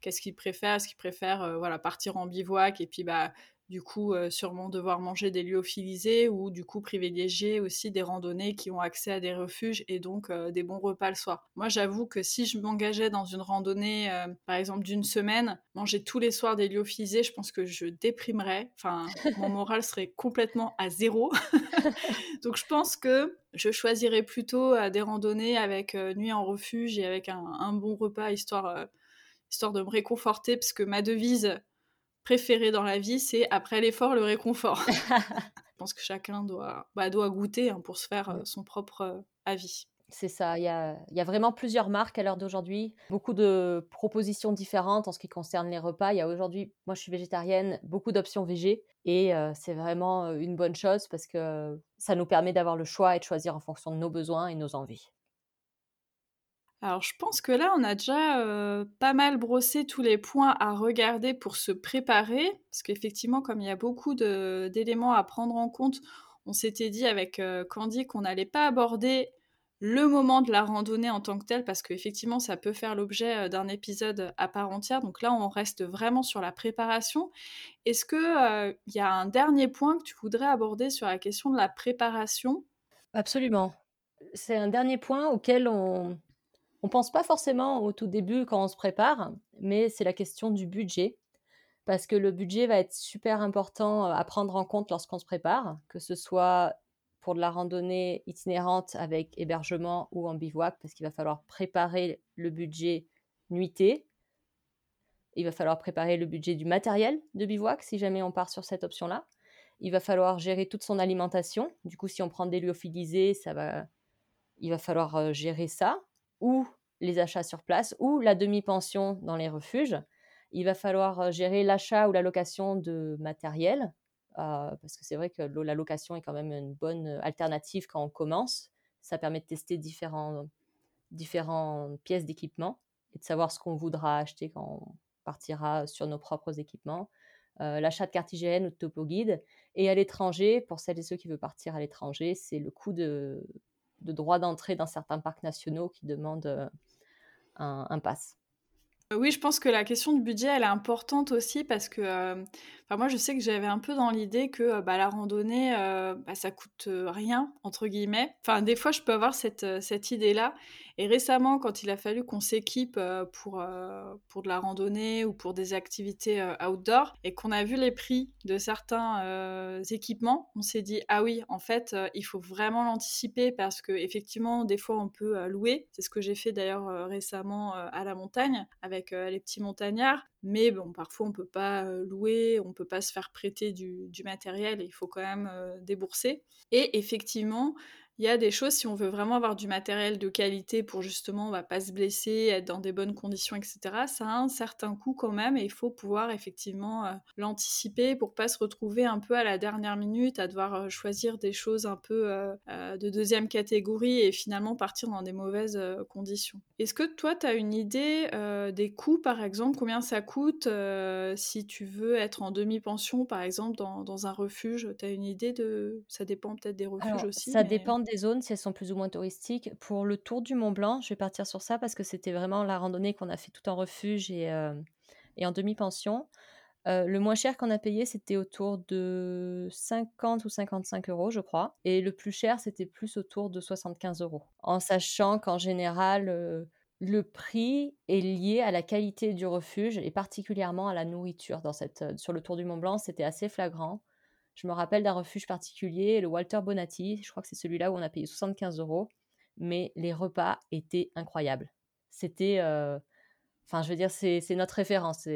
qu'est-ce qu'il préfère. Est-ce qu'il préfère voilà partir en bivouac et puis bah du coup euh, sûrement devoir manger des lyophilisés ou du coup privilégier aussi des randonnées qui ont accès à des refuges et donc euh, des bons repas le soir. Moi j'avoue que si je m'engageais dans une randonnée euh, par exemple d'une semaine, manger tous les soirs des lyophilisés, je pense que je déprimerais, enfin mon moral serait complètement à zéro. donc je pense que je choisirais plutôt des randonnées avec nuit en refuge et avec un, un bon repas histoire histoire de me réconforter parce que ma devise préféré dans la vie, c'est après l'effort, le réconfort. Je pense que chacun doit, bah, doit goûter hein, pour se faire euh, son propre euh, avis. C'est ça, il y a, y a, vraiment plusieurs marques à l'heure d'aujourd'hui, beaucoup de propositions différentes en ce qui concerne les repas. Il y a aujourd'hui, moi je suis végétarienne, beaucoup d'options végé et euh, c'est vraiment une bonne chose parce que ça nous permet d'avoir le choix et de choisir en fonction de nos besoins et nos envies. Alors je pense que là, on a déjà euh, pas mal brossé tous les points à regarder pour se préparer, parce qu'effectivement, comme il y a beaucoup d'éléments à prendre en compte, on s'était dit avec euh, Candy qu'on n'allait pas aborder le moment de la randonnée en tant que tel, parce qu'effectivement, ça peut faire l'objet euh, d'un épisode à part entière. Donc là, on reste vraiment sur la préparation. Est-ce qu'il il y a un dernier point que tu voudrais aborder sur la question de la préparation? Absolument. C'est un dernier point auquel on, on pense pas forcément au tout début quand on se prépare, mais c'est la question du budget. Parce que le budget va être super important euh, à prendre en compte lorsqu'on se prépare, que ce soit pour de la randonnée itinérante avec hébergement ou en bivouac, parce qu'il va falloir préparer le budget nuitée. Il va falloir préparer le budget du matériel de bivouac si jamais on part sur cette option-là. Il va falloir gérer toute son alimentation. Du coup, si on prend des lyophilisés, ça va... il va falloir euh, gérer ça ou les achats sur place ou la demi-pension dans les refuges. Il va falloir euh, gérer l'achat ou la location de matériel, euh, parce que c'est vrai que la location est quand même une bonne euh, alternative quand on commence. Ça permet de tester différents, différentes pièces d'équipement et de savoir ce qu'on voudra acheter quand on partira sur nos propres équipements. l'achat de carte IGN ou de topo guide. Et à l'étranger, pour celles et ceux qui veulent partir à l'étranger, c'est le coût de, de droit d'entrée dans certains parcs nationaux qui demandent euh, un, un pass. Oui, je pense que la question du budget, elle est importante aussi parce que, euh, moi, je sais que j'avais un peu dans l'idée que euh, bah, la randonnée, euh, bah, ça coûte rien, entre guillemets. Enfin, des fois, je peux avoir cette, cette idée-là. Et récemment, quand il a fallu qu'on s'équipe pour, pour de la randonnée ou pour des activités outdoor et qu'on a vu les prix de certains équipements, on s'est dit, ah oui, en fait, il faut vraiment l'anticiper parce que effectivement, des fois, on peut louer. C'est ce que j'ai fait d'ailleurs récemment à la montagne avec euh, les petits montagnards. Mais bon, parfois on peut pas euh, louer, on peut pas se faire prêter du, matériel, il faut quand même euh, débourser. Et effectivement, il y a des choses, si on veut vraiment avoir du matériel de qualité pour justement, on va pas se blesser, être dans des bonnes conditions, etc., ça a un certain coût quand même et il faut pouvoir effectivement euh, l'anticiper pour pas se retrouver un peu à la dernière minute à devoir euh, choisir des choses un peu euh, de deuxième catégorie et finalement partir dans des mauvaises conditions. Est-ce que toi, tu as une idée des coûts, par exemple, combien ça coûte si tu veux être en demi-pension, par exemple, dans, dans un refuge? Tu as une idée de... Ça dépend peut-être des refuges aussi. Ça dépend des zones, si elles sont plus ou moins touristiques. Pour le tour du Mont Blanc, je vais partir sur ça parce que c'était vraiment la randonnée qu'on a fait tout en refuge et, euh, en demi-pension. Euh, le moins cher qu'on a payé, c'était autour de 50 ou 55 euros, je crois. Et le plus cher, c'était plus autour de 75 euros. En sachant qu'en général, euh, le prix est lié à la qualité du refuge et particulièrement à la nourriture. Dans cette, sur le Tour du Mont Blanc, c'était assez flagrant. Je me rappelle d'un refuge particulier, le Walter Bonatti, je crois que c'est celui-là où on a payé 75 euros, mais les repas étaient incroyables. C'était, euh, enfin, je veux dire, c'est notre référence.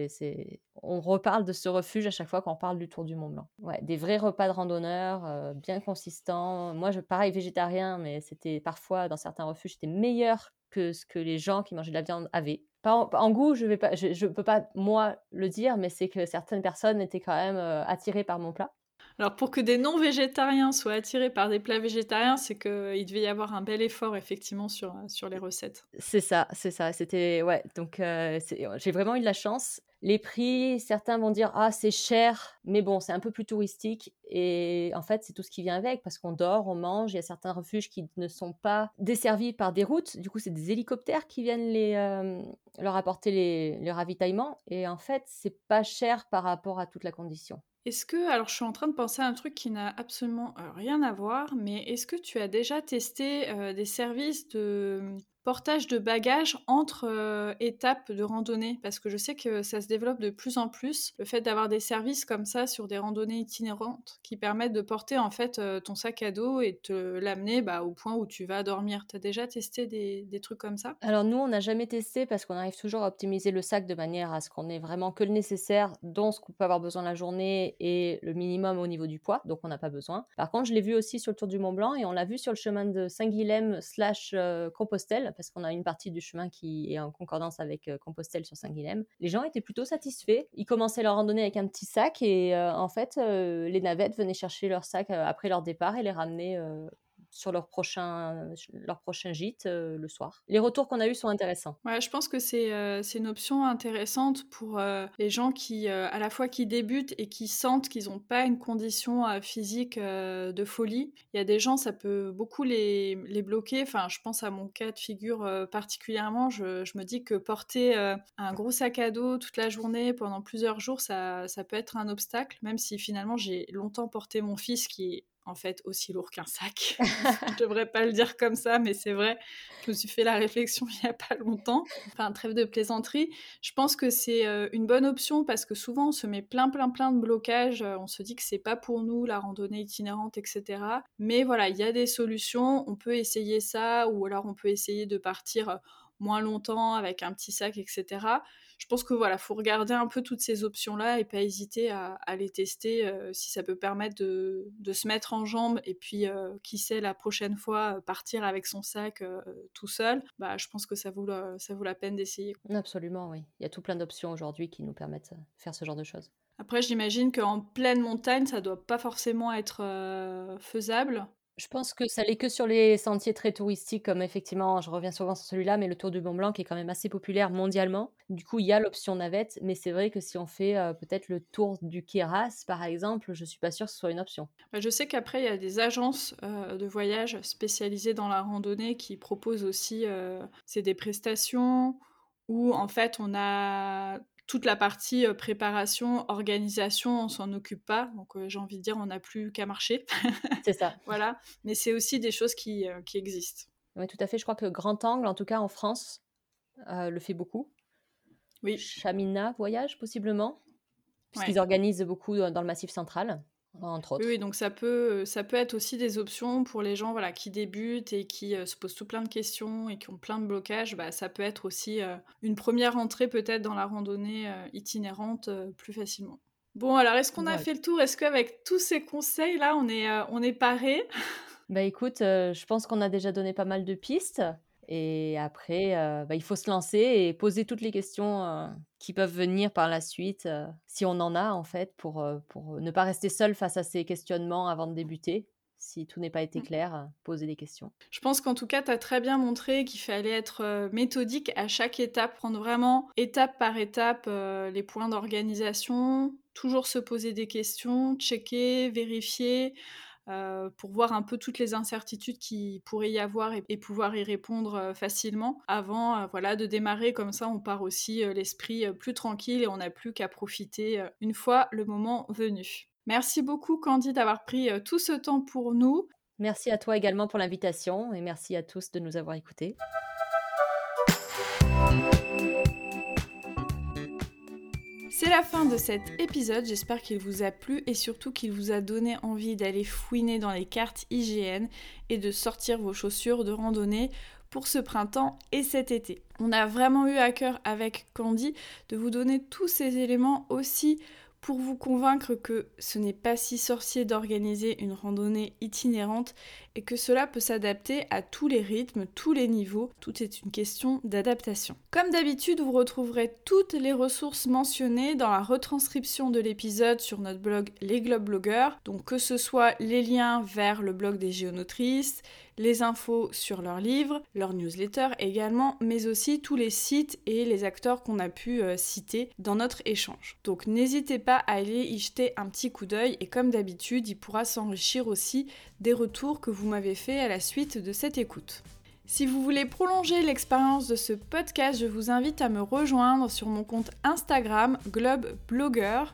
On reparle de ce refuge à chaque fois qu'on parle du Tour du Mont Blanc. Ouais, des vrais repas de randonneurs, euh, bien consistants. Moi, je, pareil, végétarien, mais c'était parfois dans certains refuges, c'était meilleur que ce que les gens qui mangeaient de la viande avaient. en, goût, je ne peux pas moi le dire, mais c'est que certaines personnes étaient quand même euh, attirées par mon plat. Alors pour que des non-végétariens soient attirés par des plats végétariens, c'est qu'il devait y avoir un bel effort effectivement sur, sur les recettes. C'est ça, c'est ça. C'était ouais. Donc j'ai vraiment eu de la chance. Les prix, certains vont dire ah c'est cher, mais bon c'est un peu plus touristique et en fait c'est tout ce qui vient avec parce qu'on dort, on mange. Il y a certains refuges qui ne sont pas desservis par des routes, du coup c'est des hélicoptères qui viennent les, euh, leur apporter les, les ravitaillements et en fait c'est pas cher par rapport à toute la condition. Est-ce que, alors je suis en train de penser à un truc qui n'a absolument euh, rien à voir, mais est-ce que tu as déjà testé euh, des services de portage de bagages entre euh, étapes de randonnée parce que je sais que ça se développe de plus en plus le fait d'avoir des services comme ça sur des randonnées itinérantes qui permettent de porter en fait euh, ton sac à dos et te l'amener bah, au point où tu vas dormir. Tu as déjà testé des, trucs comme ça? Alors nous on n'a jamais testé parce qu'on arrive toujours à optimiser le sac de manière à ce qu'on ait vraiment que le nécessaire dont ce qu'on peut avoir besoin la journée et le minimum au niveau du poids donc on n'a pas besoin. Par contre je l'ai vu aussi sur le Tour du Mont Blanc et on l'a vu sur le chemin de Saint-Guilhem slash euh, Compostelle parce qu'on a une partie du chemin qui est en concordance avec euh, Compostelle sur Saint-Guilhem. Les gens étaient plutôt satisfaits. Ils commençaient leur randonnée avec un petit sac et euh, en fait, euh, les navettes venaient chercher leur sac après leur départ et les ramener sur leur prochain, leur prochain gîte euh, le soir. Les retours qu'on a eus sont intéressants. Ouais, je pense que c'est euh, une option intéressante pour euh, les gens qui, à la fois qui débutent et qui sentent qu'ils n'ont pas une condition physique de folie. Il y a des gens, ça peut beaucoup les, les, bloquer. Enfin, je pense à mon cas de figure particulièrement. Je, je, me dis que porter un gros sac à dos toute la journée pendant plusieurs jours, ça, ça peut être un obstacle, même si finalement j'ai longtemps porté mon fils qui est en fait aussi lourd qu'un sac. je devrais pas le dire comme ça, mais c'est vrai. Je me suis fait la réflexion il y a pas longtemps. Enfin, trêve de plaisanterie. Je pense que c'est euh, une bonne option parce que souvent on se met plein, plein, plein de blocages. Euh, on se dit que c'est pas pour nous la randonnée itinérante, etc. Mais voilà, il y a des solutions. On peut essayer ça, ou alors on peut essayer de partir euh, moins longtemps avec un petit sac, etc je pense que voilà, faut regarder un peu toutes ces options-là et pas hésiter à, les tester euh, si ça peut permettre de, se mettre en jambe et puis euh, qui sait la prochaine fois euh, partir avec son sac tout seul. Bah, je pense que ça vaut la, ça vaut la peine d'essayer. Absolument, oui. Il y a tout plein d'options aujourd'hui qui nous permettent de faire ce genre de choses. Après, j'imagine qu'en pleine montagne, ça doit pas forcément être faisable. Je pense que ça l'est que sur les sentiers très touristiques, comme effectivement, je reviens souvent sur celui-là, mais le Tour du Mont Blanc qui est quand même assez populaire mondialement. Du coup, il y a l'option navette, mais c'est vrai que si on fait peut-être le Tour du Kéras, par exemple, je suis pas sûre que ce soit une option. Bah, je sais qu'après, il y a des agences de voyage spécialisées dans la randonnée qui proposent aussi euh, des prestations où en fait on a toute la partie préparation, organisation, on s'en occupe pas. Donc j'ai envie de dire, on n'a plus qu'à marcher. C'est ça. voilà. Mais c'est aussi des choses qui, qui, existent. Oui, tout à fait. Je crois que Grand Angle, en tout cas en France, le fait beaucoup. Oui. Chamina Voyage, possiblement. Puisqu'ils organisent beaucoup dans le Massif central entre autres. Oui, donc ça peut, ça peut être aussi des options pour les gens voilà, qui débutent et qui euh, se posent tout plein de questions et qui ont plein de blocages. Bah, ça peut être aussi euh, une première entrée peut-être dans la randonnée euh, itinérante plus facilement. Bon, alors est-ce qu'on a fait le tour? Est-ce qu'avec tous ces conseils-là, on est, on est paré Bah écoute, je pense qu'on a déjà donné pas mal de pistes. Et après, bah, il faut se lancer et poser toutes les questions qui peuvent venir par la suite, euh, si on en a en fait, pour, pour ne pas rester seul face à ces questionnements avant de débuter. Si tout n'est pas été mmh. clair, poser des questions. Je pense qu'en tout cas, tu as très bien montré qu'il fallait être méthodique à chaque étape, prendre vraiment étape par étape les points d'organisation, toujours se poser des questions, checker, vérifier. Euh, pour voir un peu toutes les incertitudes qui pourrait y avoir et, pouvoir y répondre euh, facilement avant euh, voilà de démarrer comme ça on part aussi l'esprit plus tranquille et on n'a plus qu'à profiter une fois le moment venu. Merci beaucoup Candy d'avoir pris tout ce temps pour nous. Merci à toi également pour l'invitation et merci à tous de nous avoir écoutés. C'est la fin de cet épisode, j'espère qu'il vous a plu et surtout qu'il vous a donné envie d'aller fouiner dans les cartes IGN et de sortir vos chaussures de randonnée pour ce printemps et cet été. On a vraiment eu à cœur avec Candy de vous donner tous ces éléments aussi pour vous convaincre que ce n'est pas si sorcier d'organiser une randonnée itinérante et que cela peut s'adapter à tous les rythmes, tous les niveaux, tout est une question d'adaptation. Comme d'habitude, vous retrouverez toutes les ressources mentionnées dans la retranscription de l'épisode sur notre blog Les Globe Blogueurs, donc que ce soit les liens vers le blog des géonotrices, les infos sur leurs livres, leurs newsletters également, mais aussi tous les sites et les acteurs qu'on a pu euh, citer dans notre échange. Donc n'hésitez pas à aller y jeter un petit coup d'œil et comme d'habitude, il pourra s'enrichir aussi des retours que vous m'avez fait à la suite de cette écoute. Si vous voulez prolonger l'expérience de ce podcast, je vous invite à me rejoindre sur mon compte Instagram Globe Blogger.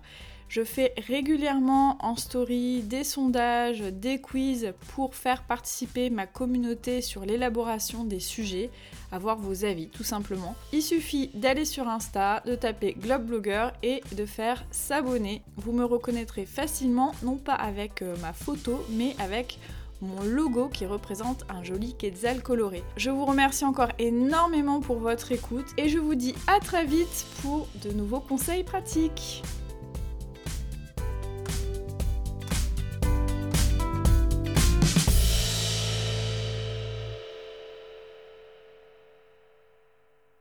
Je fais régulièrement en story des sondages, des quiz pour faire participer ma communauté sur l'élaboration des sujets, avoir vos avis tout simplement. Il suffit d'aller sur Insta, de taper Globe Blogger et de faire s'abonner. Vous me reconnaîtrez facilement, non pas avec euh, ma photo, mais avec mon logo qui représente un joli quetzal coloré. Je vous remercie encore énormément pour votre écoute et je vous dis à très vite pour de nouveaux conseils pratiques.